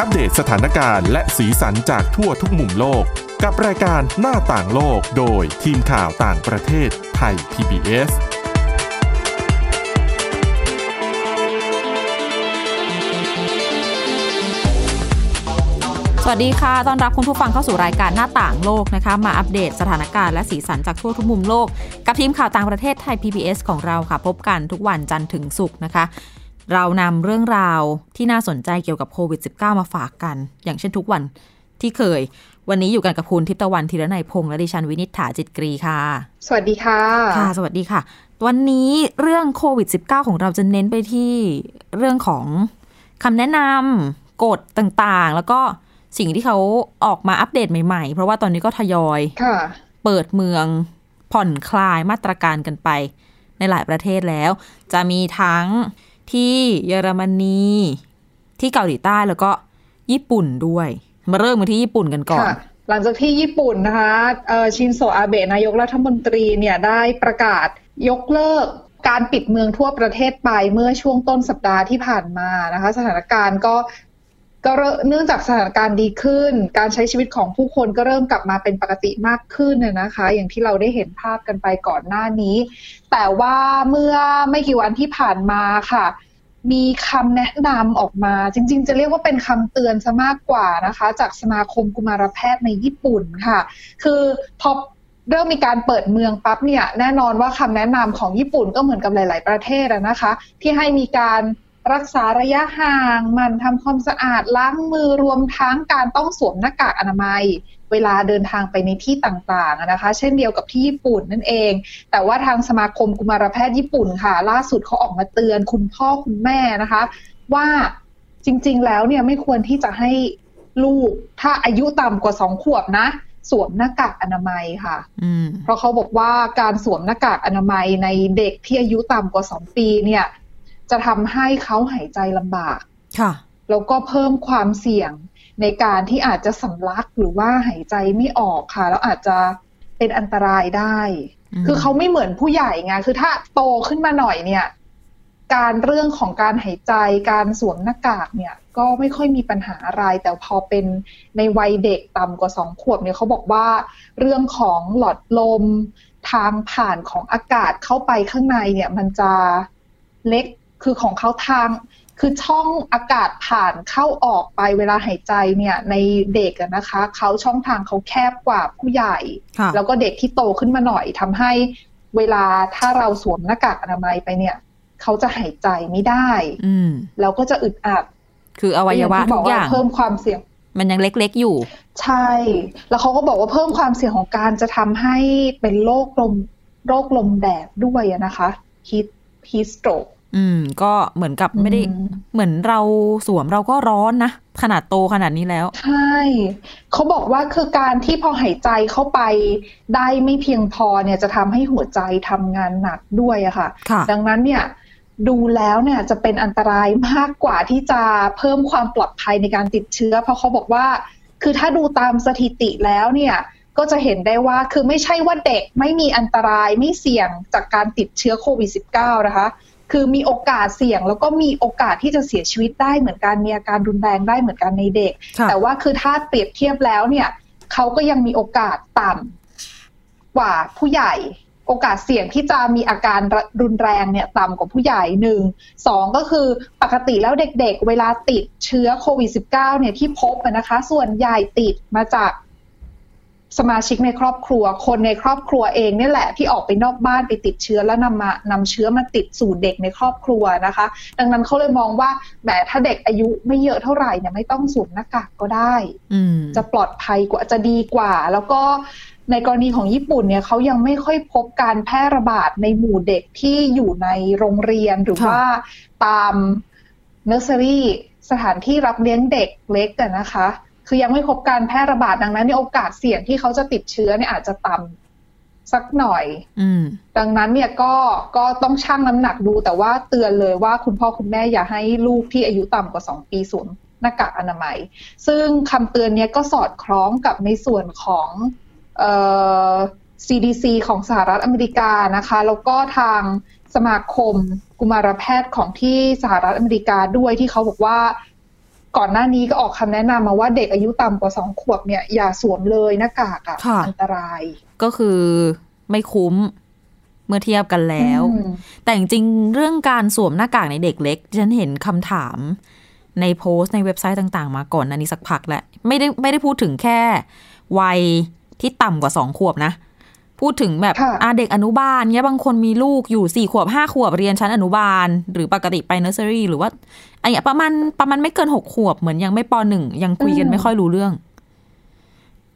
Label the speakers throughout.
Speaker 1: อัปเดตสถานการณ์และสีสันจากทั่วทุกมุมโลก กับรายการหน้าต่างโลกโดยทีมข่าวต่างประเทศไทย PBS
Speaker 2: สวัสดีค่ะต้อนรับคุณผู้ฟังเข้าสู่รายการหน้าต่างโลกนะคะ มาอัปเดตสถานการณ์และสีสันจากทั่วทุกมุมโลก กับทีมข่าวต่างประเทศไทย PBS ของเราค่ะ พบกันทุกวันจันทร์ถึงศุกร์นะคะ เรานำเรื่องราวที่น่าสนใจเกี่ยวกับโควิด -19 มาฝากกัน อย่างเช่นทุกวันที่เคย วันนี้อยู่กันกับคุณทิพย์ตะวันธีรนัยพงษ์และดิฉันวินิษฐาจิตกรีค่ะ
Speaker 3: สวัสดีค่ะ
Speaker 2: ค่ะ สวัสดีค่ะ วันนี้เรื่องโควิด -19 ของเราจะเน้นไปที่เรื่องของคำแนะนำกฎต่างๆ แล้วก็สิ่งที่เขาออกมาอัปเดตใหม่ๆ เพราะว่าตอนนี้ก็ทยอย
Speaker 3: ค่ะ
Speaker 2: เปิดเมืองผ่อนคลายมาตรการกันไป ในหลายประเทศแล้ว จะมีทั้ง ที่เยอรมนี ที่เกาหลีใต้แล้วก็ญี่ปุ่นด้วย มาเริ่มกันที่ญี่ปุ่นกันก่อน
Speaker 3: หลังจากที่ญี่ปุ่นนะคะชินโซอาเบะนายกรัฐมนตรีเนี่ยได้ประกาศยกเลิกการปิดเมืองทั่วประเทศไปเมื่อช่วงต้นสัปดาห์ที่ผ่านมานะคะ สถานการณ์ก็ ก็เนื่องจากสถานการณ์ดีขึ้น การใช้ชีวิตของผู้คนก็เริ่มกลับมาเป็นปกติมากขึ้นนะคะ อย่างที่เราได้เห็นภาพกันไปก่อนหน้านี้ แต่ว่าเมื่อไม่กี่วันที่ผ่านมาค่ะ มีคำแนะนำออกมา จริง ๆ จะเรียกว่าเป็นคำเตือนซะมากกว่านะคะ จากสมาคมกุมารแพทย์ในญี่ปุ่นค่ะ คือพอเริ่มมีการเปิดเมืองปั๊บเนี่ยแน่นอนว่าคำแนะนำของญี่ปุ่นก็เหมือนกับหลาย ๆ ประเทศนะคะ ที่ให้มีการ รักษาระยะห่างหมันทำความสะอาดล้างมือรวมทั้งการต้องสวมหน้ากากอนามัย เวลาเดินทางไปในที่ต่างๆอะนะคะ เช่นเดียวกับที่ญี่ปุ่นนั่นเอง แต่ว่าทางสมาคมกุมารแพทย์ญี่ปุ่นค่ะ ล่าสุดเขาออกมาเตือนคุณพ่อคุณแม่นะคะ ว่าจริงๆแล้วเนี่ยไม่ควรที่จะให้ลูกถ้าอายุต่ำกว่าสองขวบนะ สวมหน้ากากอนามัยค่ะ
Speaker 2: อืม
Speaker 3: เพราะเขาบอกว่าการสวมหน้ากากอนามัยในเด็กที่อายุต่ำกว่าสองปีเนี่ย จะทำให้เขาหายใจลำบาก
Speaker 2: ค่ะ
Speaker 3: แล้วก็เพิ่มความเสี่ยงในการที่อาจจะสำลักหรือว่าหายใจไม่ออกค่ะ แล้วอาจจะเป็นอันตรายได้
Speaker 2: อืม
Speaker 3: คือเขาไม่เหมือนผู้ใหญ่ไง คือถ้าโตขึ้นมาหน่อยเนี่ย การเรื่องของการหายใจ การสวมหน้ากากเนี่ย ก็ไม่ค่อยมีปัญหาอะไร แต่พอเป็นในวัยเด็กต่ำกว่าสองขวบเนี่ยเขาบอกว่าเรื่องของหลอดลมทางผ่านของอากาศเข้าไปข้างในเนี่ย มันจะเล็ก คือของเขาทาง คือช่องอากาศผ่านเข้าออกไปเวลาหายใจเนี่ยในเด็กอะนะคะเขาช่องทางเขาแคบกว่าผู้ใหญ่
Speaker 2: ค่ะ
Speaker 3: แล้วก็เด็กที่โตขึ้นมาหน่อยทำให้เวลาถ้าเราสวมหน้ากากอนามัยไปเนี่ย เขาจะหายใจไม่ได้
Speaker 2: อืม
Speaker 3: แล้วก็จะอึดอัด
Speaker 2: คืออวัยวะ
Speaker 3: ที่
Speaker 2: ทุ
Speaker 3: บ
Speaker 2: กอย่าง
Speaker 3: เพิ่มความเสี่ยง
Speaker 2: มันยังเล็กๆอยู่
Speaker 3: ใช่ แล้วเขาก็บอกว่าเพิ่มความเสี่ยงของการจะทำให้เป็นโรคลมโรคลมแดดด้วยอะนะคะ heat heat stroke
Speaker 2: อืม ก็เหมือนกับไม่ได้
Speaker 3: อืม
Speaker 2: เหมือนเราสวมเราก็ร้อนนะ ขนาดโตขนาดนี้แล้ว
Speaker 3: ใช่เขาบอกว่าคือการที่พอหายใจเข้าไปได้ไม่เพียงพอเนี่ยจะทำให้หัวใจทำงานหนักด้วยอะค่ะ
Speaker 2: ค่ะ
Speaker 3: ดังนั้นเนี่ยดูแล้วเนี่ยจะเป็นอันตรายมากกว่าที่จะเพิ่มความปลอดภัยในการติดเชื้อ เพราะเขาบอกว่า คือถ้าดูตามสถิติแล้วเนี่ยก็จะเห็นได้ว่าคือไม่ใช่ว่าเด็กไม่มีอันตรายไม่เสี่ยงจากการติดเชื้อโควิด -19 นะคะ คือมีโอกาสเสี่ยง แล้วก็มีโอกาสที่จะเสียชีวิตได้เหมือนกันมีอาการรุนแรงได้เหมือนกันในเด็ก
Speaker 2: ค่ะ
Speaker 3: แต่ว่าคือถ้าเปรียบเทียบแล้วเนี่ยเขาก็ยังมีโอกาสต่ำกว่าผู้ใหญ่โอกาสเสี่ยงที่จะมีอาการรุนแรงเนี่ยต่ำกว่าผู้ใหญ่หนึ่งสองก็คือปกติแล้วเด็กๆ เวลาติดเชื้อโควิด -19 เนี่ยที่พบอะนะคะ ส่วนใหญ่ติดมาจาก สมาชิกในครอบครัว คนในครอบครัวเองเนี่ยแหละที่ออกไปนอกบ้านไปติดเชื้อแล้วนำมานำเชื้อมาติดสู่เด็กในครอบครัวนะคะ ดังนั้นเขาเลยมองว่าแหมถ้าเด็กอายุไม่เยอะเท่าไหร่เนี่ยไม่ต้องสวมหน้ากากก็ได้
Speaker 2: อืม
Speaker 3: จะปลอดภัยกว่าจะดีกว่า แล้วก็ในกรณีของญี่ปุ่นเนี่ยเขายังไม่ค่อยพบการแพร่ระบาดในหมู่เด็กที่อยู่ในโรงเรียนหรือ
Speaker 2: ค่ะ
Speaker 3: ว่าตามเนอร์เซอรี่สถานที่รับเลี้ยงเด็กเล็กกันนะคะ คือยังไม่พบการแพร่ระบาดดังนั้นในยโอกาสเสี่ยงที่เขาจะติดเชื้อเนี่ยอาจจะต่ำสักหน่อย
Speaker 2: อืม
Speaker 3: ดังนั้นเนี่ยก็ก็ต้องชั่งน้ำหนักดู แต่ว่าเตือนเลยว่าคุณพ่อคุณแม่อย่าให้ลูกที่อายุต่ำกว่า2ปีสวมหน้ากากอนามัย ซึ่งคำเตือนเนี้ยก็สอดคล้องกับในส่วนของเอ่อ CDC ของสหรัฐอเมริกานะคะ แล้วก็ทางสมาคมกุมารแพทย์ของที่สหรัฐอเมริกาด้วยที่เขาบอกว่า ก่อนหน้านี้ก็ออกคำแนะนำมาว่าเด็กอายุต่ำกว่าสองขวบเนี่ยอย่าสวมเลยหน้ากากอะ
Speaker 2: ค่ะ
Speaker 3: อันตราย
Speaker 2: ก็คือไม่คุ้มเมื่อเทียบกันแล้ว
Speaker 3: อืม
Speaker 2: แต่จริงๆเรื่องการสวมหน้ากากในเด็กเล็กฉันเห็นคำถามในโพสต์ในเว็บไซต์ต่างๆ มาก่อนอันนี้สักพักแหละไม่ได้ไม่ได้พูดถึงแค่ วัยที่ต่ำกว่าสองขวบนะ พูดถึงแบบ
Speaker 3: ค่ะ
Speaker 2: อาเด็กอนุบาลเนี้ยบางคนมีลูกอยู่สี่ขวบห้าขวบเรียนชั้นอนุบาล หรือปกติไปเนอร์เซอรี่หรือว่าไอ้เนี้ยประมาณประมาณไม่เกินหกขวบเหมือนยังไม่ปหนึ่งยังคุยกันไม่ค่อยรู้เรื่อง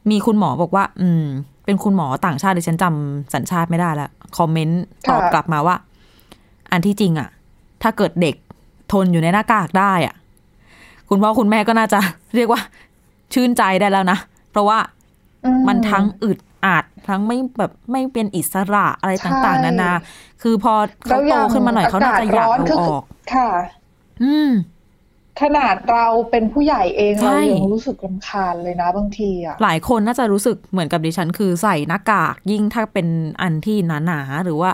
Speaker 2: มีคุณหมอบอกว่า อืม เป็นคุณหมอต่างชาติดิฉันจำสัญชาติไม่ได้แล้วคอมเมนต์ตอบ
Speaker 3: ค่ะ
Speaker 2: กลับมาว่า อันที่จริงอะถ้าเกิดเด็กทนอยู่ในหน้ากากได้อะคุณพ่อคุณแม่ก็น่าจะ เรียกว่า ชื่นใจได้แล้วนะ เพราะว่า
Speaker 3: อื
Speaker 2: มันทั้งอึด อัดทั้งไม่แบบไม่เป็นอิสระอะไรต่าง ๆ นานา คือพอเขาโตขึ้นมาหน่อยเขาน่าจะอยากเอาออก
Speaker 3: ค่ะ
Speaker 2: อืม
Speaker 3: ขนาดเราเป็นผู้ใหญ่เอง
Speaker 2: ใช่
Speaker 3: เรายังรู้สึกรำคาญเลยนะบางทีอะ
Speaker 2: หลายคนน่าจะรู้สึกเหมือนกับดิฉัน คือใส่หน้ากากยิ่งถ้าเป็นอันที่หนาๆหรือว่า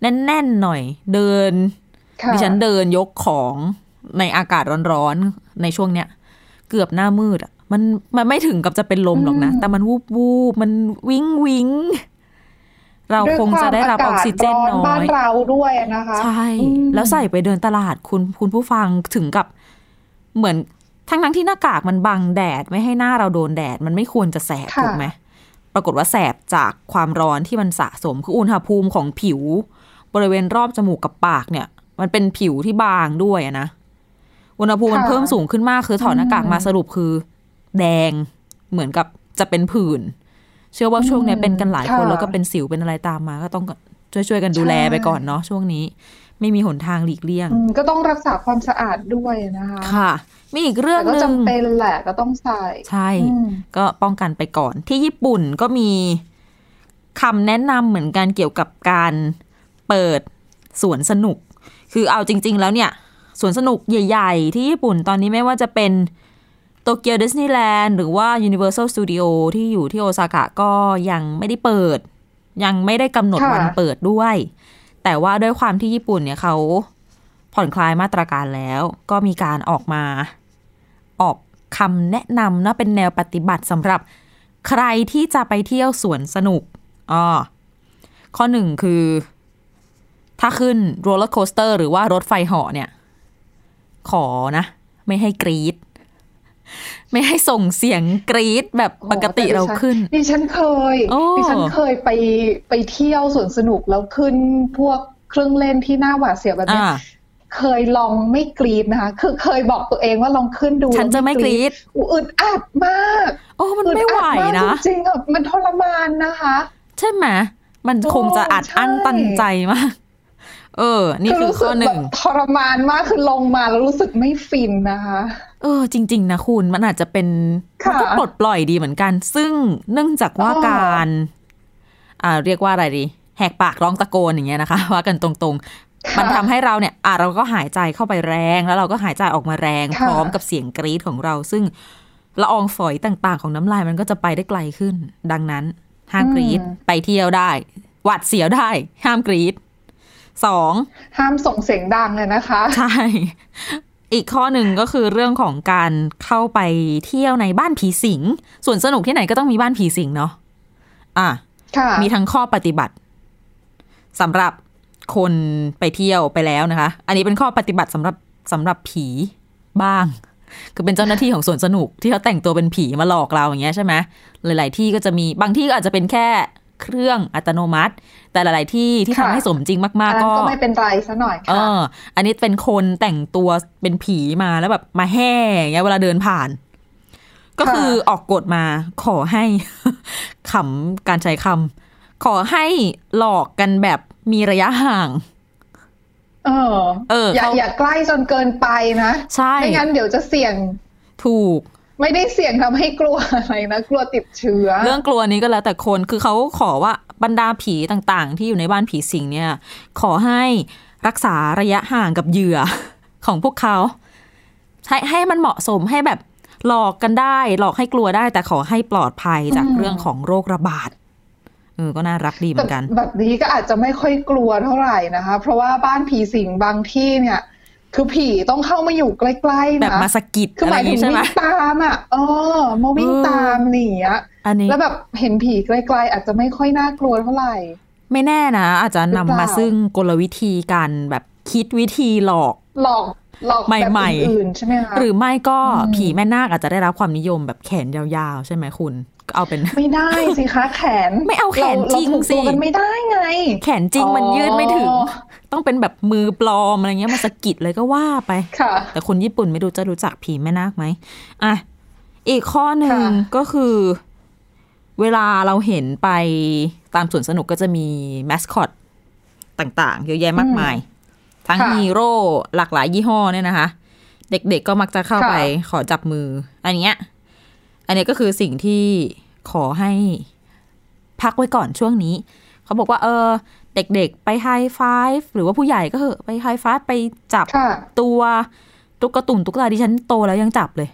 Speaker 2: แน่นๆหน่อย เดิน
Speaker 3: ค่ะ
Speaker 2: ดิฉันเดินยกของในอากาศร้อนๆในช่วงเนี้ย เกือบหน้ามืดอะ มันมันไม่ถึงกับจะเป็นลมหรอกนะ แต่มันวูบวูบมันวิงวิงเรา
Speaker 3: ด้วย
Speaker 2: คงจะได้รับออกซิเจน
Speaker 3: ความากาศร้
Speaker 2: น้อ
Speaker 3: บ้าน
Speaker 2: ย
Speaker 3: เราด้วยนะคะ
Speaker 2: ใช่
Speaker 3: อืม
Speaker 2: แล้วใส่ไปเดินตลาดคุณคุณผู้ฟังถึงกับเหมือนทั้งทั้งๆที่หน้ากากมันบังแดดไม่ให้หน้าเราโดนแดด มันไม่ควรจะแสบถูกไหมปรากฏว่าแสบจากความร้อนที่มันสะสมคืออุณหภูมิของผิว บริเวณรอบจมูกกับปากเนี่ย มันเป็นผิวที่บางด้วยอะนะอุณหภูมิมันเพิ่มสูงขึ้นมากคือถอดหน้ากากมาสรุปคือ แดงเหมือนกับจะเป็นผื่น เชื่อว่าช่วงเนี้ยเป็นกันหลายคน
Speaker 3: ค่ะ
Speaker 2: แล้วก็เป็นสิวเป็นอะไรตามมา ก็ต้องช่วยช่วยๆกันดูแล
Speaker 3: ใช่
Speaker 2: ไปก่อนเนาะช่วงนี้ ไม่มีหนทางหลีกเลี่ยง
Speaker 3: อืมก็ต้องรักษาความสะอาดด้วยนะคะ
Speaker 2: ค่ะ มีอีกเรื่อ
Speaker 3: แต่
Speaker 2: ง
Speaker 3: ก็
Speaker 2: หนึ่ง
Speaker 3: จำเป็นแหละก็ต้องใส่
Speaker 2: ใช่
Speaker 3: อืม
Speaker 2: ก็ป้องกันไปก่อน ที่ญี่ปุ่นก็มีคำแนะนำเหมือนกันเกี่ยวกับการเปิดสวนสนุก คือเอาจริง ๆ แล้วเนี่ยสวนสนุกใหญ่ ๆ ที่ญี่ปุ่นตอนนี้ไม่ว่าจะเป็น โตเกียวดิสนีย์แลนด์หรือว่า Universal Studio ที่อยู่ที่โอซาก้าก็ยังไม่ได้เปิด ยังไม่ได้กำหนด
Speaker 3: ค่ะ
Speaker 2: วันเปิดด้วย แต่ว่าด้วยความที่ญี่ปุ่นเนี่ยเขาผ่อนคลายมาตรการแล้ว ก็มีการออกมา ออกคำแนะนำนะเป็นแนวปฏิบัติสำหรับใครที่จะไปเที่ยวสวนสนุกอ๋อข้อหนึ่งคือ ถ้าขึ้น roller coaster หรือว่ารถไฟเหาะเนี่ย ขอนะ ไม่ให้กรี๊ด ไม่ให้ส่งเสียงกรี๊ดแบบปกติเราขึ้น
Speaker 3: ดิฉันเคย
Speaker 2: โอ้
Speaker 3: ดิฉันเคยไปไปเที่ยวสวนสนุกแล้วขึ้นพวกเครื่องเล่นที่น่าหวาดเสียวแบบเนี้ย
Speaker 2: อ่า
Speaker 3: เคยลองไม่กรี๊ดนะคะ คือเคยบอกตัวเองว่าลองขึ้นดู
Speaker 2: ฉันจะไม่กรี๊ด
Speaker 3: อุ๊ยอึดอัดมาก
Speaker 2: โอ้มัน
Speaker 3: อึด
Speaker 2: ไม่ไหว
Speaker 3: อัดมาก
Speaker 2: นะ
Speaker 3: จริงๆอะมันทรมานนะคะ
Speaker 2: ใช่ไหม มันคงจะอัดอั้น
Speaker 3: ใช่
Speaker 2: ตันใจมาก เออ นี่คือ
Speaker 3: รู้
Speaker 2: ข้
Speaker 3: สึ
Speaker 2: อกหนึ่ง
Speaker 3: แบบทรมานมากคือลงมาแล้วรู้สึกไม่ฟินนะคะ
Speaker 2: เออ จริง ๆ นะคุณมันอาจจะเป็น
Speaker 3: ค่ะ
Speaker 2: มันก็ปลดปล่อยดีเหมือนกัน ซึ่งเนื่องจากว่า
Speaker 3: อ๋อ
Speaker 2: การ อ่า เรียกว่าอะไรดี แหกปากร้องตะโกนอย่างเงี้ยนะคะ ว่ากันตรงๆ มันทำให้เราเนี่ย อะเราก็หายใจเข้าไปแรง แล้วเราก็หายใจออกมาแรงพ
Speaker 3: ค่ะ
Speaker 2: ร้อมกับเสียงกรี๊ดของเรา ซึ่งละอองฝอยต่างๆ ของน้ำลายมันก็จะไปได้ไกลขึ้น ดังนั้น ห้ามกรี๊ดไปเที่ยวได้ หวัดเสียวได้ ห้ามกรี๊ด สอง
Speaker 3: ห้ามส่งเสียงดังเลยนะคะ
Speaker 2: ใช่ อีกข้อหนึ่งก็คือเรื่องของการเข้าไปเที่ยวในบ้านผีสิง ส่วนสนุกที่ไหนก็ต้องมีบ้านผีสิงเนาะอะ
Speaker 3: ค่ะ
Speaker 2: มีทั้งข้อปฏิบัติสำหรับคนไปเที่ยวไปแล้วนะคะ อันนี้เป็นข้อปฏิบัติสำหรับสำหรับผีบ้าง คือเป็นเจ้าหน้าที่ของสวนสนุกที่เขาแต่งตัวเป็นผีมาหลอกเราอย่างเงี้ยใช่ไหมหลาย ๆ ที่ก็จะมีบางที่ก็อาจจะเป็นแค่ เครื่องอัตโนมัติ แต่หลาย ๆ ที่ที่ทำ
Speaker 3: ค่ะ
Speaker 2: ให้สมจริงมาก
Speaker 3: อัน
Speaker 2: ๆ
Speaker 3: นั้น
Speaker 2: ก็
Speaker 3: ก็ไม่เป็นไรซะหน่อย
Speaker 2: เอ
Speaker 3: ค่ะ
Speaker 2: ออันนี้เป็นคนแต่งตัวเป็นผีมาแล้วแบบมาแห่อย่างเงี้ยเวลาเดินผ่าน ก็คือออกกฎมาขอให้ขำการใช้คำขอให้หลอกกันแบบมีระยะห่าง
Speaker 3: เออ
Speaker 2: เออ
Speaker 3: อย่า
Speaker 2: เขา
Speaker 3: อย่าใกล้จนเกินไปนะ
Speaker 2: ใช่
Speaker 3: ไม่งั้นเดี๋ยวจะเสี่ยง
Speaker 2: ถูก
Speaker 3: ไม่ได้เสี่ยงทำให้กลัวอะไรนะกลัวติดเชื้อ
Speaker 2: เรื่องกลัวนี้ก็แล้วแต่คนคือเขาขอว่าบรรดาผีต่างๆ ที่อยู่ในบ้านผีสิงเนี่ย ขอให้รักษาระยะห่างกับเหยื่อของพวกเขาให้ให้มันเหมาะสมให้แบบหลอกกันได้ หลอกให้กลัวได้ แต่ขอให้ปลอดภัยจาก
Speaker 3: อืม
Speaker 2: เรื่องของโรคระบาดเออก็น่ารักดีเหมือนกัน
Speaker 3: แบบนี้ก็อาจจะไม่ค่อยกลัวเท่าไหร่นะคะ เพราะว่าบ้านผีสิงบางที่เนี่ย คือผีต้องเข้ามาอยู่ใกล้ๆนะ
Speaker 2: แบบมาสะกิด
Speaker 3: คือ
Speaker 2: อะ
Speaker 3: ห
Speaker 2: ไรอ
Speaker 3: มาย
Speaker 2: ย่าง
Speaker 3: ถึง
Speaker 2: งี้ใช่ไหม
Speaker 3: วิ่งตามอะเออมาวิ่ง
Speaker 2: เออ
Speaker 3: ตามหนีอะ
Speaker 2: อันนี้
Speaker 3: แล้วแบบเห็นผีไกลๆอาจจะไม่ค่อยน่ากลัวเท่าไหร่
Speaker 2: ไม่แน่นะ อาจจะ
Speaker 3: หรื
Speaker 2: นำ
Speaker 3: อเปล่า
Speaker 2: มาซึ่งกลวิธีการแบบคิดวิธีหลอก
Speaker 3: หลอกหลอกแบบ
Speaker 2: ใหม่ๆ
Speaker 3: อื่นๆใช่ไหมคะ
Speaker 2: หรือไม่ก็
Speaker 3: อืม
Speaker 2: ผีแม่นาคอาจจะได้รับความนิยมแบบแขนยาวๆ ใช่ไหมคุณ ก็เอาเป็น
Speaker 3: ไม่ได้สิคะแขน
Speaker 2: ไม่เอาแขนจริง
Speaker 3: เาถูก
Speaker 2: สิ
Speaker 3: ตัวกันไม่ได้ไง
Speaker 2: แขนจริงมันยืดไม่ถึง
Speaker 3: อ๋อ
Speaker 2: ต้องเป็นแบบมือปลอมอะไรเงี้ยมาสะกิดเลยก็ว่าไป
Speaker 3: ค่ะ
Speaker 2: แต่คนญี่ปุ่นไม่รู้จะรู้จักผีแม่นาคไหมอะอีกข้อหนึ่ง
Speaker 3: ค่ะ
Speaker 2: ก็คือ เวลาเราเห็นไปตามสวนสนุกก็จะมีแมสคอตต่างๆ เยอะแยะมากมาย ทั้งฮีโร่หลากหลายยี่ห้อเนี่ยนะคะ เด็กๆก็มักจะเข้าไปขอจับมือ อันเนี้ย อันเนี้ยก็คือสิ่งที่ ขอให้พักไว้ก่อนช่วงนี้ เขาบอกว่าเออ เด็กๆ ไปไฮไฟฟ์หรือว่าผู้ใหญ่ก็เหอะไปไฮไฟฟ์ไปจับ
Speaker 3: ค่ะ
Speaker 2: ตัวตุ๊กตุ่นตุ๊กตาดิฉันโตแล้วยังจับเลย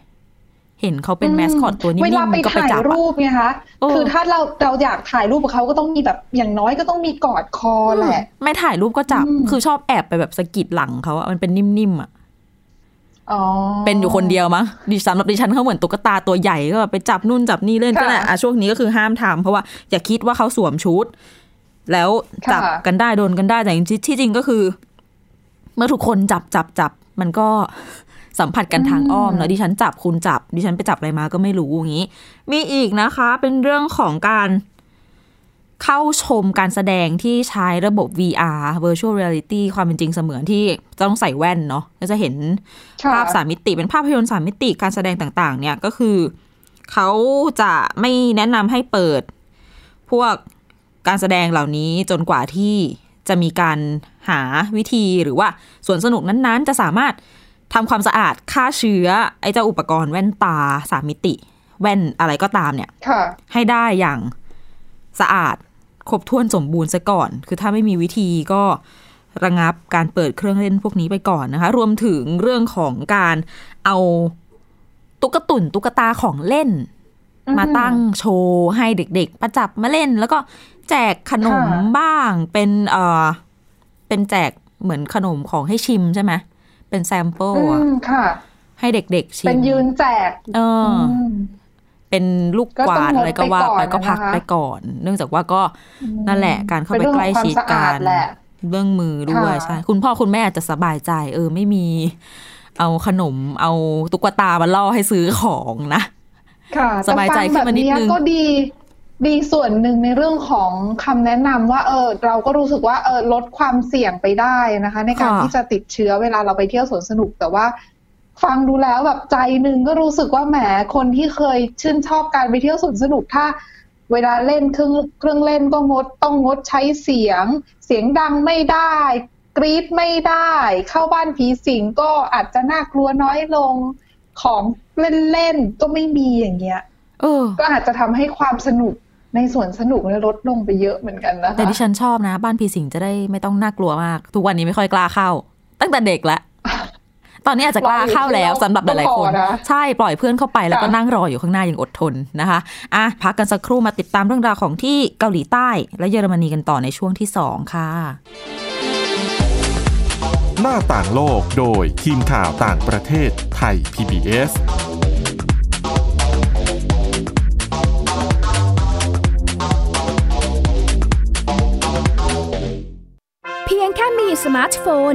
Speaker 2: เห็นเขาเป็นแมสคอตตัวนิ่
Speaker 3: เวลามไป
Speaker 2: ๆก็ไป
Speaker 3: ถ่าย
Speaker 2: จับอะ
Speaker 3: รูปไงคะ
Speaker 2: เออ
Speaker 3: คือถ้าเราเราอยากถ่ายรูปกับเขาก็ต้องมีแบบอย่างน้อยก็ต้องมีกอดคอแหละ
Speaker 2: ไม่ถ่ายรูปก็จับ
Speaker 3: อืม
Speaker 2: คือชอบแอบไปแบบสะกิดหลังเขาอะมันเป็นนิ่มๆอะ
Speaker 3: อ๋อ
Speaker 2: เป็นอยู่คนเดียวมั้งดิสำหรับดิฉันเขาเหมือนตุ๊กตาตัวใหญ่ก็แบบไปจับนู่นจับนี่เล่น
Speaker 3: ค่ะ
Speaker 2: ก็แหละอะช่วงนี้ก็คือห้ามทำเพราะว่าอย่าคิดว่าเขาสวมชุด แล้วจับ
Speaker 3: ค่ะ
Speaker 2: กันได้โดนกันได้แต่จริงๆที่จริงก็คือ เมื่อทุกคนจับจับจับมันก็สัมผัสกันทางอ้อมเนอะดิฉันจับคุณจับดิฉันไปจับอะไรมาก็ไม่รู้อย่างนี้ มีอีกนะคะ เป็นเรื่องของการ เข้าชมการแสดงที่ใช้ระบบ VR virtual reality ความเป็นจริงเสมือนที่จะต้องใส่แว่นเนาะก็จะเห็น
Speaker 3: ค่ะ
Speaker 2: ภาพสามมิติ เป็นภาพยนตร์สามมิติการแสดงต่าง ๆ เนี่ยก็คือ เขาจะไม่แนะนำให้เปิด พวกการแสดงเหล่านี้จนกว่าที่จะมีการหาวิธีหรือว่าสวนสนุกนั้นๆ จะสามารถทำความสะอาดฆ่าเชื้อ ไอ้เจ้าอุปกรณ์แว่นตาสามมิติ แว่นอะไรก็ตามเนี่ย
Speaker 3: ค่ะ
Speaker 2: ให้ได้อย่างสะอาด ครบถ้วนสมบูรณ์ซะก่อน คือถ้าไม่มีวิธีก็ระงับการเปิดเครื่องเล่นพวกนี้ไปก่อนนะคะ รวมถึงเรื่องของการเอาตุ๊กตุ่นตุ๊กตาของเล่น
Speaker 3: อือหือ
Speaker 2: มาตั้งโชว์ให้เด็กๆ ประจับมาเล่น แล้วก็แจกขนม
Speaker 3: ค่ะ
Speaker 2: บ้างเป็นเอ่อเป็นแจกเหมือนขนมของให้ชิมใช่ไหมเป็นแซมเปิล
Speaker 3: อื
Speaker 2: อะ
Speaker 3: มค่ะ
Speaker 2: ให้เด็กๆชิม
Speaker 3: เป็นยืนแจก
Speaker 2: เอออ
Speaker 3: ม
Speaker 2: เป็นลูก
Speaker 3: ก็
Speaker 2: ก
Speaker 3: ต้อง
Speaker 2: วาด
Speaker 3: งด
Speaker 2: อะไรก็ว่า
Speaker 3: ไปก่อน
Speaker 2: ไปก็พัก
Speaker 3: นะคะ
Speaker 2: ไปก่อน เนื่องจากว่าก็นั่นแหละการเข้าไป
Speaker 3: เป็น
Speaker 2: ใก
Speaker 3: เรื่
Speaker 2: ล้
Speaker 3: องของ
Speaker 2: ชิด
Speaker 3: ความสะ
Speaker 2: กั
Speaker 3: อาด
Speaker 2: น
Speaker 3: แหละ
Speaker 2: เรื่องมือด้วย
Speaker 3: ค่ะ
Speaker 2: ใช่ คุณพ่อคุณแม่อาจจะสบายใจ เออไม่มี เอาขนม เอาตุ๊กตามาล่อให้ซื้อของนะ
Speaker 3: ค่ะ
Speaker 2: สบายใจขึ้นมานิดนึง
Speaker 3: แต่ฟังแบบเก็ดีดีส่วนหนึ่งในเรื่องของคำแนะนำว่าเออเราก็รู้สึกว่าเออลดความเสี่ยงไปได้นะคะ ในการ
Speaker 2: ค่ะ
Speaker 3: ที่จะติดเชื้อเวลาเราไปเที่ยวสวนสนุกแต่ว่า ฟังดูแล้วแบบใจหนึ่งก็รู้สึกว่าแหมคนที่เคยชื่นชอบการไปเที่ยวสวนสนุกถ้าเวลาเล่นเครื่องเครื่องเล่นก็งดต้องงดใช้เสียง เสียงดังไม่ได้ กรี๊ดไม่ได้ เข้าบ้านผีสิงก็อาจจะน่ากลัวน้อยลงของเล่นๆก็ไม่มีอย่างเงี้ย
Speaker 2: เออ
Speaker 3: ก็อาจจะทำให้ความสนุกในสวนสนุกเนี่ยลดลงไปเยอะเหมือนกันนะคะ
Speaker 2: แต่ดิฉันชอบนะ บ้านผีสิงจะได้ไม่ต้องน่ากลัวมาก ทุกวันนี้ไม่ค่อยกล้าเข้า ตั้งแต่เด็กแล้ว ตอนนี้อาจจะกล้าเข้าแล้วสำหรับหลายๆคน ใช่ปล่อยเพื่อนเข้าไปแล้วก็นั่งรออยู่ข้างหน้าอย่างอดทนนะคะอะพักกันสักครู่มาติดตามเรื่องราวของที่เกาหลีใต้ และเยอรมนีกันต่อในช่วงที่สองค่ะ
Speaker 1: หน้าต่างโลกโดยทีมข่าวต่างประเทศไทย PBS
Speaker 4: เพียงแค่มีสมาร์ทโฟน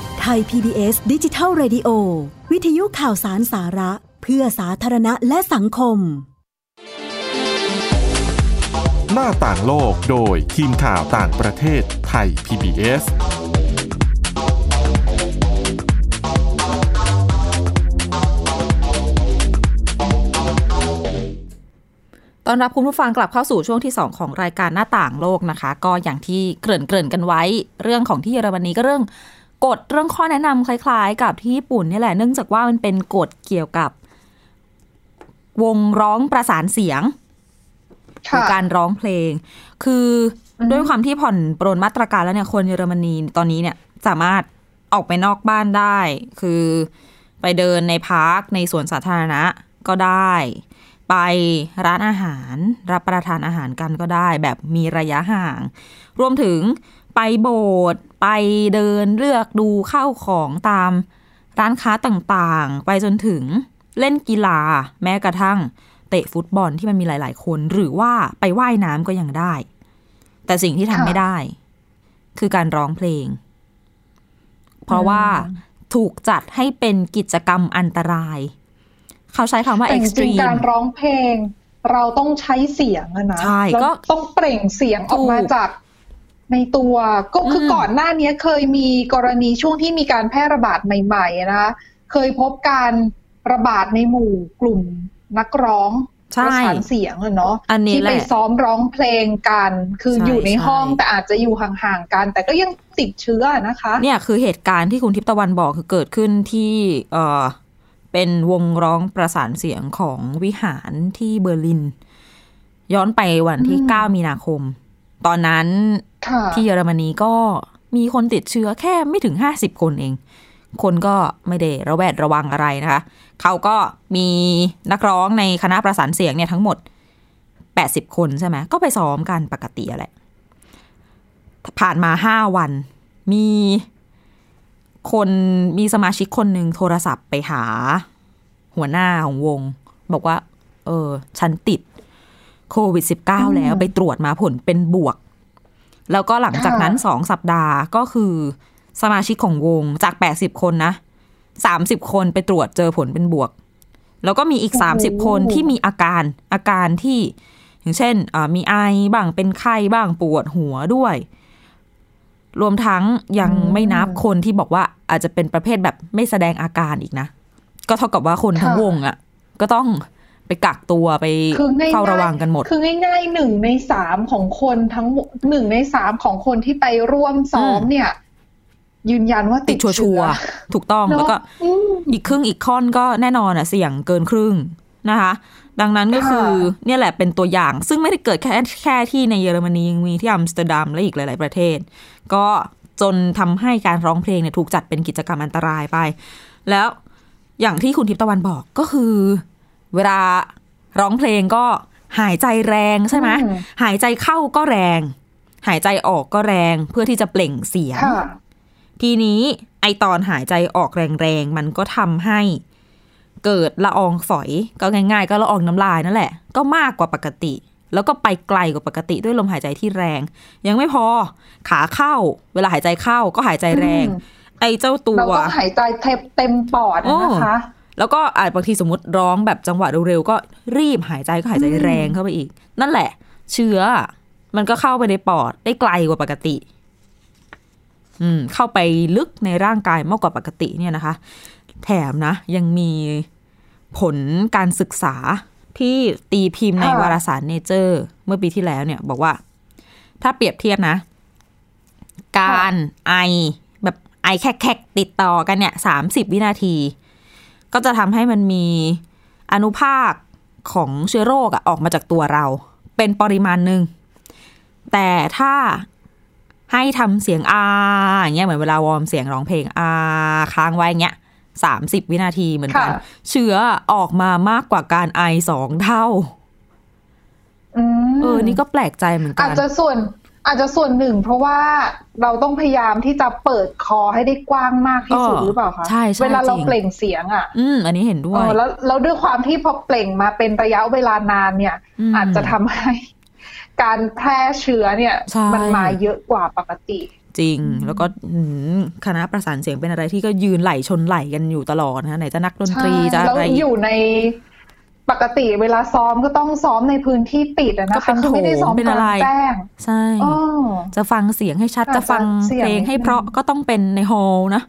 Speaker 5: ไทย PBS ดิจิทัล Radio วิทยุข่าวสารสาระ เพื่อสาธารณะและสังคม
Speaker 1: หน้าต่างโลกโดยทีมข่าวต่างประเทศไทย PBS
Speaker 2: ตอนรับคุณผู้ฟังกลับเข้าสู่ช่วงที่ 2 ของรายการหน้าต่างโลกนะคะ ก็อย่างที่เกริ่นเกริ่นกันไว้ เรื่องของที่เยอรมนีก็เรื่อง กฎเรื่องข้อแนะนำคล้าย ๆ กับที่ญี่ปุ่นนี่แหละ เนื่องจากว่ามันเป็นกฎเกี่ยวกับ วงร้องประสานเสียง
Speaker 3: ค่ะ
Speaker 2: การร้องเพลง คืออ
Speaker 3: อฮึ
Speaker 2: ด้วยความที่ผ่อนปรนมาตรการแล้วเนี่ยคนเยอรมนีตอนนี้เนี่ยสามารถออกไปนอกบ้านได้ คือไปเดินในพาร์คในสวนสาธารณะก็ได้ ไปร้านอาหาร รับประทานอาหารกันก็ได้ แบบมีระยะห่าง รวมถึง ไปโบสถ์ไปเดินเลือกดูข้าวของตามร้านค้าต่างๆ ไปจนถึงเล่นกีฬาแม้กระทั่งเตะฟุตบอลที่มันมีหลาย ๆ คน หรือว่าไปว่ายน้ำก็ยังได้ แต่สิ่งที่ทำ
Speaker 3: ค่ะ
Speaker 2: ไม่ได้ คือการร้องเพลง เพราะว่าถูกจัดให้เป็นกิจกรรมอันตราย เขาใช้คำว่า
Speaker 3: แต่จริงๆ
Speaker 2: extreme
Speaker 3: การร้องเพลง เราต้องใช้เสียงอะนะ
Speaker 2: ใช่
Speaker 3: เรา
Speaker 2: ก็
Speaker 3: ต้องเปล่งเสียงออกมา
Speaker 2: ถูก
Speaker 3: จาก ในตัวก็คือ
Speaker 2: ม
Speaker 3: ก่อนหน้านี้เคยมีกรณีช่วงที่มีการแพร่ระบาดใหม่ๆนะคะเคยพบการระบาดในหมู่กลุ่มนักร้อง
Speaker 2: ใช่
Speaker 3: ประสานเสียงอะเนาะ
Speaker 2: อันนี้
Speaker 3: ที่
Speaker 2: แห
Speaker 3: ไป
Speaker 2: ละ
Speaker 3: ซ้อมร้องเพลงกัน คือ
Speaker 2: ใช่
Speaker 3: อยู่ในห้อง
Speaker 2: ใช่
Speaker 3: แต่อาจจะอยู่ห่างๆกัน แต่ก็ยังติดเชื้อนะคะ
Speaker 2: เนี่ยคือเหตุการณ์ที่คุณทิพย์ตะวันบอกคือเกิดขึ้นที่เออเป็นวงร้องประสานเสียงของวิหารที่เบอร์ลิน ย้อนไปวันที่
Speaker 3: อืม
Speaker 2: 9มีนาคม ตอนนั้น
Speaker 3: ค่ะ
Speaker 2: ที่เยอรมนีก็มีคนติดเชื้อแค่ไม่ถึง 50 คนเอง คนก็ไม่ได้ระแวดระวังอะไรนะคะ เขาก็มีนักร้องในคณะประสานเสียงเนี่ยทั้งหมด 80 คนใช่ไหมก็ไปซ้อมกันปกติอะแหละผ่านมา 5 วัน มีคนมีสมาชิกคนหนึ่งโทรศัพท์ไปหา หัวหน้าของวง บอกว่า เออ ฉันติดโควิด -19 แล้วไปตรวจมาผลเป็นบวก แล้วก็หลังจากนั้นสองสัปดาห์ก็คือสมาชิกของวงจาก80คนนะ30คนไปตรวจเจอผลเป็นบวก แล้วก็มีอีก
Speaker 3: โอ้โห
Speaker 2: 30คนที่มีอาการอาการที่อย่างเช่นอ่ามีไอบ้างเป็นไข้บ้างปวดหัวด้วย รวมทั้งยังไม่นับคนที่บอกว่าอาจจะเป็นประเภทแบบไม่แสดงอาการอีกนะ ก็เท่ากับว่าคนทั้งวงอะ่ะ ก็ต้อง ไปกักตัวไป
Speaker 3: คือง่ายๆ
Speaker 2: เฝ้าระวังกันหมด
Speaker 3: คือง่ายๆหนึ่งในสามของคนทั้งหมดหนึ่งในสามของคนที่ไปร่วมซ้อม
Speaker 2: อืม
Speaker 3: เนี่ย ยืนยันว่า
Speaker 2: ติ
Speaker 3: ติ
Speaker 2: ด
Speaker 3: ด
Speaker 2: ชัว
Speaker 3: เชื้อ
Speaker 2: ร์ๆถูกต้อง
Speaker 3: เนอะ
Speaker 2: แล้วก็
Speaker 3: อืม
Speaker 2: อีกครึ่งอีกค่อนก็แน่นอนอะเสี่ยงเกินครึ่งนะคะ ดังนั้นก็คือ
Speaker 3: ค่ะ
Speaker 2: เนี่ยแหละเป็นตัวอย่าง ซึ่งไม่ได้เกิดแค่แค่ที่ในเยอรมนียังมีที่อัมสเตอร์ดัมและอีกหลาย ๆ ประเทศ ก็จนทำให้การร้องเพลงเนี่ยถูกจัดเป็นกิจกรรมอันตรายไป แล้วอย่างที่คุณทิพย์ตะวันบอกก็คือ เวลาร้องเพลงก็หายใจแรงใช่ไหม
Speaker 3: อืม
Speaker 2: หายใจเข้าก็แรง หายใจออกก็แรงเพื่อที่จะเปล่งเสียง
Speaker 3: ค่ะ
Speaker 2: ทีนี้ไอตอนหายใจออกแรงๆมันก็ทำให้เกิดละอองฝอยก็ง่าย ๆ ก็ละอองน้ำลายนั่นแหละ ก็มากกว่าปกติ แล้วก็ไปไกลกว่าปกติด้วยลมหายใจที่แรง ยังไม่พอขาเข้า เวลาหายใจเข้าก็หายใจแรง
Speaker 3: อืม
Speaker 2: ไอเจ้าตัว
Speaker 3: เราต้องหายใจเต็มเต็มปอดอะนะคะ
Speaker 2: แล้วก็อาจบางทีสมมติร้องแบบจังหวะเร็วๆก็รีบหายใจก็หายใจแรงเข้าไปอีก นั่นแหละ เชื้อ มันก็เข้าไปในปอดได้ไกลกว่าปกติ อืม เข้าไปลึกในร่างกายมากกว่าปกติเนี่ยนะคะ แถมนะ ยังมีผลการศึกษาที่ตีพิมพ์ในวารสารเนเจอร์เมื่อปีที่แล้วเนี่ย บอกว่า ถ้าเปรียบเทียบนะ การไอแบบไอแคกๆติดต่อกันเนี่ยสามสิบวินาที ก็จะทำให้มันมีอนุภาคของเชื้อโรคอะออกมาจากตัวเรา เป็นปริมาณหนึ่ง แต่ถ้าให้ทำเสียงอาอย่างเงี้ยเหมือนเวลาวอร์มเสียงร้องเพลงอาค้างไว้เงี้ยสามสิบวินาทีเหมือนกัน
Speaker 3: ค่ะ
Speaker 2: เชื้อออกมามากกว่าการไอสองเท่า
Speaker 3: อืม
Speaker 2: เออ นี่ก็แปลกใจเหมือนกั
Speaker 3: อาจ
Speaker 2: น
Speaker 3: จะส่วน อาจจะส่วนหนึ่ง เพราะว่าเราต้องพยายามที่จะเปิดคอให้ได้กว้างมากที่สุด
Speaker 2: เออ
Speaker 3: หรือเปล่าคะ
Speaker 2: ใช่ใช่
Speaker 3: เวลาเรา
Speaker 2: จริง
Speaker 3: เปล่งเสียงอะ
Speaker 2: อืมอันนี้เห็นด้ว
Speaker 3: เอยอแล้วแล้วด้วยความที่พอเปล่งมาเป็นระยะเวลานานเนี่ย
Speaker 2: อืม
Speaker 3: อาจจะทำให้ การแพร่เชื้อเนี่ย
Speaker 2: ใช่
Speaker 3: มันมาเยอะกว่าปกติ
Speaker 2: จริง แล้วก็อืมคณะประสานเสียงเป็นอะไรที่ก็ยืนไหลชนไหลกันอยู่ตลอดนะไหนจะนักดนตรี
Speaker 3: ใช่
Speaker 2: จะ
Speaker 3: แล้ว
Speaker 2: อะไร
Speaker 3: อยู่ใน ปกติเวลาซ้อมก็ต้องซ้อมในพื้นที่ปิดอะ
Speaker 2: ก็
Speaker 3: นะ
Speaker 2: เป็
Speaker 3: คะ
Speaker 2: นโถ
Speaker 3: เขาไม่ได้ซ้อม
Speaker 2: เป็น
Speaker 3: ก
Speaker 2: อะ
Speaker 3: ลา
Speaker 2: ไร
Speaker 3: งแจ้ง
Speaker 2: ใช่
Speaker 3: อ๋อ
Speaker 2: จะฟังเสียงให้ชัด
Speaker 3: อาจ
Speaker 2: จะฟัง
Speaker 3: จะเสี่ยง
Speaker 2: เพลงให้เพราะก็ต้องเป็นในฮอลล์นะ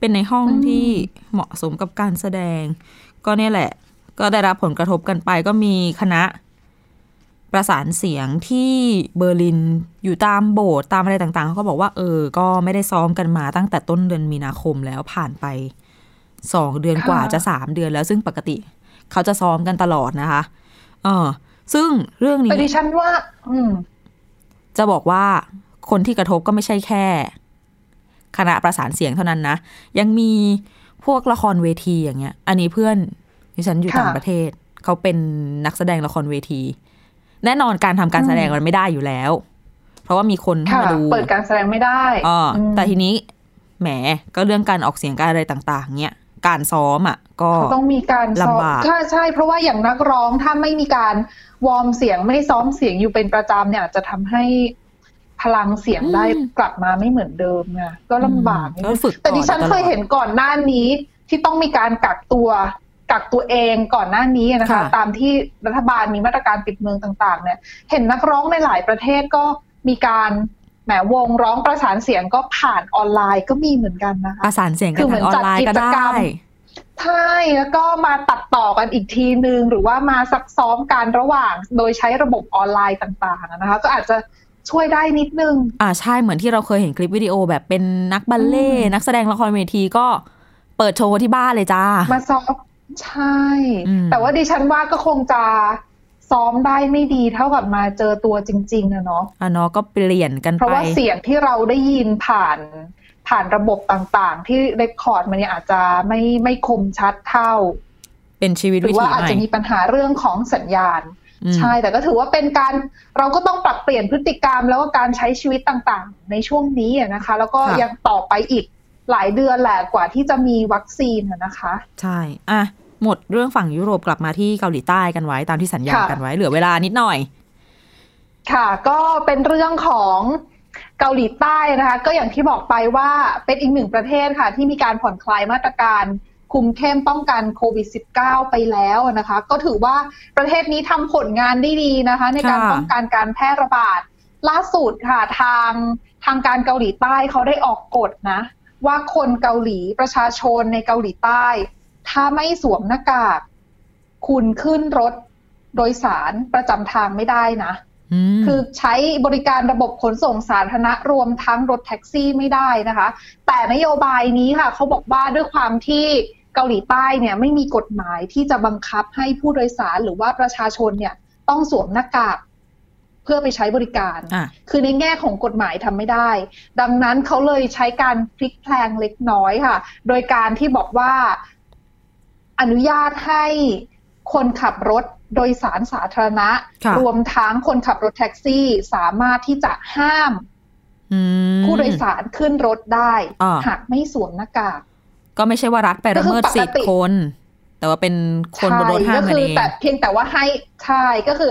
Speaker 2: เป็นในห้อง
Speaker 3: อืม
Speaker 2: ที่เหมาะสมกับการแสดง ก็เนี่ยแหละ ก็ได้รับผลกระทบกันไปก็มีคณะประสานเสียงที่เบอร์ลินอยู่ตามโบสถ์ตามอะไรต่างๆเขาก็บอกว่าเออ ก็ไม่ได้ซ้อมกันมาตั้งแต่ต้นเดือนมีนาคมแล้วผ่านไปสองเดือนกว่า
Speaker 3: ค่ะ
Speaker 2: จะสามเดือนแล้วซึ่งปกติ เขาจะซ้อมกันตลอดนะคะเออซึ่งเรื่องนี้
Speaker 3: แต่ดิฉันว่า อืม
Speaker 2: จะบอกว่าคนที่กระทบก็ไม่ใช่แค่ คณะประสานเสียงเท่านั้นนะ ยังมีพวกละครเวทีอย่างเงี้ย อันนี้เพื่อนที่ฉันอยู่
Speaker 3: ค่ะ
Speaker 2: ต่างประเทศ เขาเป็นนักแสดงละครเวที แน่นอนการทำการแสดงมันไม่ได้อยู่แล้ว เพราะว่ามีคนเข้า
Speaker 3: ค่ะ
Speaker 2: มาดู
Speaker 3: เปิดการแสดงไม่ได้
Speaker 2: อ๋ออ
Speaker 3: ม
Speaker 2: แต่ทีนี้แหมก็เรื่องการออกเสียงการอะไรต่าง ๆ เนี้ยการซ้อมอะ ก็
Speaker 3: เขาต้องมีการซ้อม
Speaker 2: ลำบาก
Speaker 3: ใช่ใช่เพราะว่าอย่างนักร้องถ้าไม่มีการวอร์มเสียงไม่ได้ซ้อมเสียงอยู่เป็นประจำเนี่ยอาจจะทำให้พลังเสียงได้กลับมาไม่เหมือนเดิมไงก็ลำบากนิด
Speaker 2: ก็
Speaker 3: นึง
Speaker 2: ฝึก
Speaker 3: แต่ดิฉัน
Speaker 2: ก่อ
Speaker 3: เคย
Speaker 2: ตลอด
Speaker 3: เห็นก่อนหน้านี้ที่ต้องมีการกักตัวกักตัวเองก่อนหน้านี้นะคะ
Speaker 2: ค่ะ
Speaker 3: ตามที่รัฐบาลมีมาตรการปิดเมืองต่าง ๆ เนี่ย เห็นนักร้องในหลายประเทศก็มีการแหมวงร้องประสานเสียงก็ผ่านออนไลน์ก็มีเหมือนกันนะคะ
Speaker 2: ประสานเสียงกัน
Speaker 3: คือเหมื
Speaker 2: ทา
Speaker 3: องน
Speaker 2: ออนไลน์ก็
Speaker 3: จัดกิจกร
Speaker 2: ได้
Speaker 3: รม ใช่แล้วก็มาตัดต่อกันอีกทีนึง หรือว่ามาซักซ้อมการระหว่าง โดยใช้ระบบออนไลน์ต่างๆนะคะ ก็อาจจะช่วยได้นิดนึง
Speaker 2: อ่าใช่เหมือนที่เราเคยเห็นคลิปวิดีโอแบบเป็นนักบัลเล่ต์
Speaker 3: อืม
Speaker 2: นักแสดงละครเวทีก็เปิดโชว์ที่บ้านเลยจ้า
Speaker 3: มาซ้อมใช่
Speaker 2: อืม
Speaker 3: แต่ว่าดิฉันว่าก็คงจะซ้อมได้ไม่ดีเท่ากับมาเจอตัวจริงๆนะเนาะ
Speaker 2: อะเนาะก็เปลี่ยนกัน
Speaker 3: เพราะ
Speaker 2: ไป
Speaker 3: ว่าเสียงที่เราได้ยินผ่าน ผ่านระบบต่างๆ ที่เรคคอร์ดมันเนี่ยอาจจะไม่ไม่คมชัดเท่า
Speaker 2: เป็นชีวิต
Speaker 3: หรื
Speaker 2: วิ
Speaker 3: อว่า
Speaker 2: ถี
Speaker 3: อาจ
Speaker 2: ใหม่
Speaker 3: จะมีปัญหาเรื่องของสัญญาณ
Speaker 2: อืม
Speaker 3: ใช่ แต่ก็ถือว่าเป็นการเราก็ต้องปรับเปลี่ยนพฤติกรรมแล้วก็การใช้ชีวิตต่างๆ ในช่วงนี้อะนะคะ แล้วก็ยังต่อไปอีกหลายเดือนแหละกว่าที่จะมีวัคซีนอะนะคะ
Speaker 2: ใช่อะหมดเรื่องฝั่งยุโรปกลับมาที่เกาหลีใต้กันไว้ตามที่สัญญา
Speaker 3: ค่ะ
Speaker 2: กันไว้ เหลือเวลานิดหน่อย
Speaker 3: ค่ะ ก็เป็นเรื่องของ เกาหลีใต้นะคะ ก็อย่างที่บอกไปว่าเป็นอีกหนึ่งประเทศค่ะ ที่มีการผ่อนคลายมาตรการคุมเข้มป้องกันโควิด -19 ไปแล้วนะคะ ก็ถือว่าประเทศนี้ทำผลงานได้ดีนะคะ ในการป้องกันการแพร่ระบาด ล่าสุดค่ะทางทางการเกาหลีใต้เขาได้ออกกฎนะ ว่าคนเกาหลีประชาชนในเกาหลีใต้ ถ้าไม่สวมหน้ากาก คุณขึ้นรถโดยสารประจำทางไม่ได้นะ คือใช้บริการระบบขนส่งสาธารณะรวมทั้งรถแท็กซี่ไม่ได้นะคะ แต่นโยบายนี้ค่ะเขาบอกว่าด้วยความที่เกาหลีใต้เนี่ยไม่มีกฎหมายที่จะบังคับให้ผู้โดยสารหรือว่าประชาชนเนี่ยต้องสวมหน้ากากเพื่อไปใช้บริการ
Speaker 2: อะ
Speaker 3: คือในแง่ของกฎหมายทำไม่ได้ ดังนั้นเขาเลยใช้การพลิกแพลงเล็กน้อยค่ะ โดยการที่บอกว่าอนุญาตให้คนขับรถ โดยสารสาธารณะ
Speaker 2: ค่ะ
Speaker 3: รวมทั้งคนขับรถแท็กซี่สามารถที่จะห้าม
Speaker 2: อืม
Speaker 3: ผู้โดยสารขึ้นรถได้
Speaker 2: อ่า
Speaker 3: หากไม่สวมหน้ากาก
Speaker 2: ก็ไม่ใช่ว่ารัฐไปละเมิดสิทธิ์
Speaker 3: ก็คือปกติ
Speaker 2: คน แต่ว่าเป็นคนบนรถห้าม
Speaker 3: ก็
Speaker 2: กัน
Speaker 3: คื
Speaker 2: เอง
Speaker 3: แต่เพียงแต่ว่าให้ใช่ก็คือ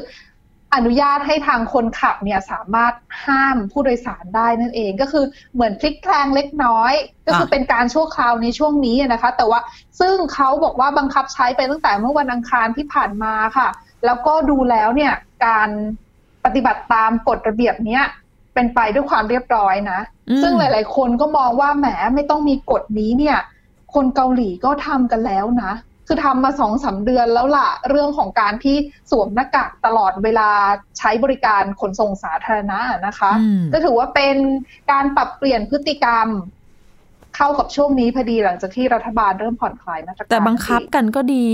Speaker 3: อนุญาตให้ทางคนขับเนี่ยสามารถห้ามผู้โดยสารได้นั่นเอง ก็คือเหมือนพลิกแพลงเล็กน้อย ก็คือ
Speaker 2: อะ
Speaker 3: เป็นการชั่วคราวในช่วงนี้นะคะ แต่ว่าซึ่งเขาบอกว่าบังคับใช้ไปตั้งแต่เมื่อวันอังคารที่ผ่านมาค่ะ แล้วก็ดูแล้วเนี่ยการปฏิบัติตามกฎระเบียบเนี้ยเป็นไปด้วยความเรียบร้อยนะ
Speaker 2: อืม
Speaker 3: ซึ่งหลาย ๆ คนก็มองว่าแหมไม่ต้องมีกฎนี้เนี่ย คนเกาหลีก็ทำกันแล้วนะ คือทำมาสองสาเดือนแล้วล่ะเรื่องของการที่สวมหน้ากากตลอดเวลาใช้บริการขนส่งสาธารณะนะคะ
Speaker 2: อืม
Speaker 3: ก็ถือว่าเป็นการปรับเปลี่ยนพฤติกรรมเข้ากับช่วงนี้พอดีหลังจากที่รัฐบาลเริ่มผ่อนคลายมาตรการ
Speaker 2: แต่บังคับกันก็ดี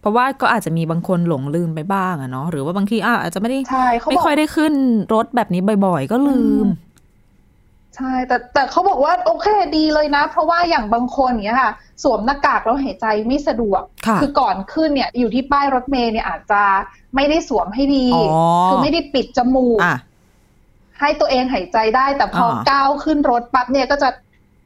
Speaker 2: เพราะว่าก็อาจจะมีบางคนหลงลืมไปบ้างอะเนาะหรือว่าบางทีอะอาจจะไม่ได้
Speaker 3: ใช่เขา
Speaker 2: ไม่
Speaker 3: บอก
Speaker 2: ค่อยได้ขึ้นรถแบบนี้บ่อย ๆ ก็ลืม
Speaker 3: ใช่ แต่แต่เขาบอกว่าโอเคดีเลยนะ เพราะว่าอย่างบางคนเนี้ยค่ะ สวมหน้ากากแล้วหายใจไม่สะดวก
Speaker 2: ค่ะ
Speaker 3: อก่อนขึ้นเนี่ยอยู่ที่ป้ายรถเมล์เนี่ยอาจจะไม่ได้สวมให้ดี
Speaker 2: อ๋อ
Speaker 3: คือไม่ได้ปิดจมูก
Speaker 2: อะ
Speaker 3: ให้ตัวเองหายใจได้แต่พออาก้าวขึ้นรถปั๊บเนี่ยก็จะ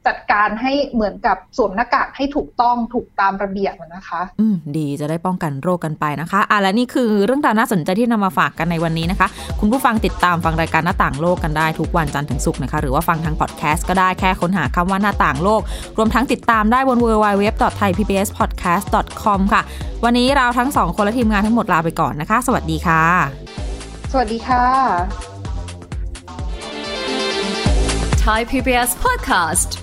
Speaker 3: จัดการให้เหมือนกับสวมหน้ากากให้ถูกต้องถูกตามระเบียบอะนะคะ
Speaker 2: อืมดีจะได้ป้องกันโรคกันไปนะคะอะและนี่คือเรื่องราวน่าสนใจที่นำมาฝากกันในวันนี้นะคะ คุณผู้ฟังติดตามฟังรายการหน้าต่างโลกกันได้ทุกวันจันทร์ถึงศุกร์นะคะ หรือว่าฟังทางพอดแคสต์ก็ได้แค่ค้นหาคำว่าหน้าต่างโลก รวมทั้งติดตามได้บน www.thaipbspodcast.com ค่ะ วันนี้เราทั้งสองคนและทีมงานทั้งหมดลาไปก่อนนะคะ สวัสดีค่ะ
Speaker 3: สวัสดีค่ะ
Speaker 6: Thai PBS podcast.